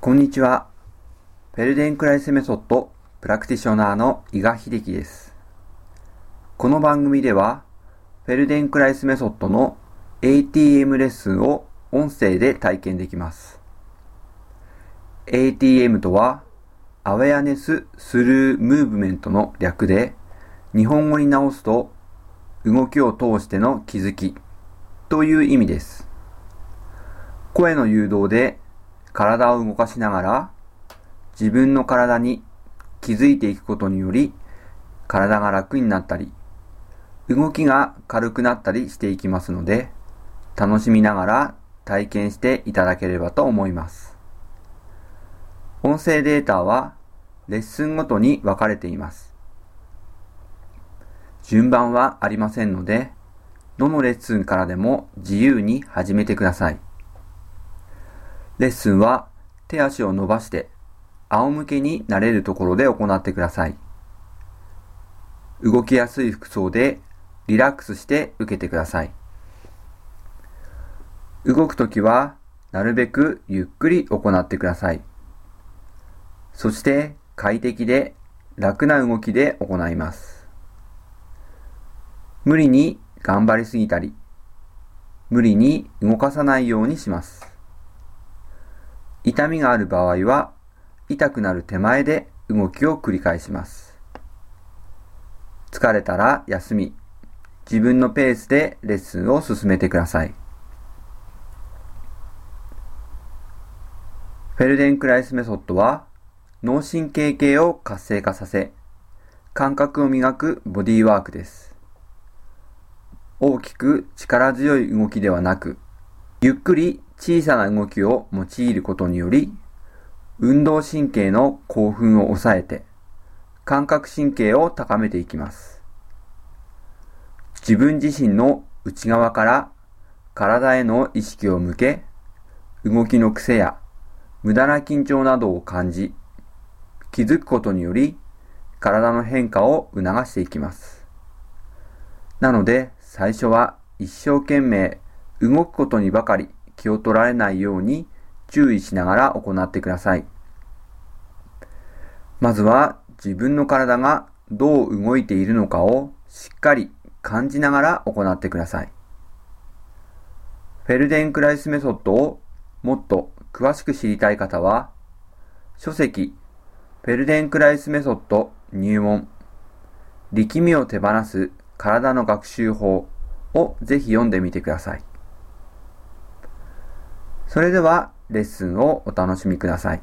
こんにちは。フェルデンクライスメソッドプラクティショナーの伊賀秀樹です。この番組では、フェルデンクライスメソッドの ATM レッスンを音声で体験できます。ATM とは、 Awareness Through Movement の略で、日本語に直すと、動きを通しての気づきという意味です。声の誘導で体を動かしながら自分の体に気づいていくことにより体が楽になったり動きが軽くなったりしていきますので楽しみながら体験していただければと思います。音声データはレッスンごとに分かれています。順番はありませんのでどのレッスンからでも自由に始めてください。レッスンは手足を伸ばして仰向けになれるところで行ってください。動きやすい服装でリラックスして受けてください。動くときはなるべくゆっくり行ってください。そして快適で楽な動きで行います。無理に頑張りすぎたり、無理に動かさないようにします。痛みがある場合は、痛くなる手前で動きを繰り返します。疲れたら休み、自分のペースでレッスンを進めてください。フェルデンクライスメソッドは、脳神経系を活性化させ、感覚を磨くボディーワークです。大きく力強い動きではなく、ゆっくり小さな動きを用いることにより、運動神経の興奮を抑えて、感覚神経を高めていきます。自分自身の内側から体への意識を向け、動きの癖や無駄な緊張などを感じ、気づくことにより、体の変化を促していきます。なので、最初は一生懸命動くことにばかり気を取られないように注意しながら行ってください。まずは自分の体がどう動いているのかをしっかり感じながら行ってください。フェルデンクライスメソッドをもっと詳しく知りたい方は、書籍フェルデンクライスメソッド入門力みを手放す体の学習法をぜひ読んでみてください。それではレッスンをお楽しみください。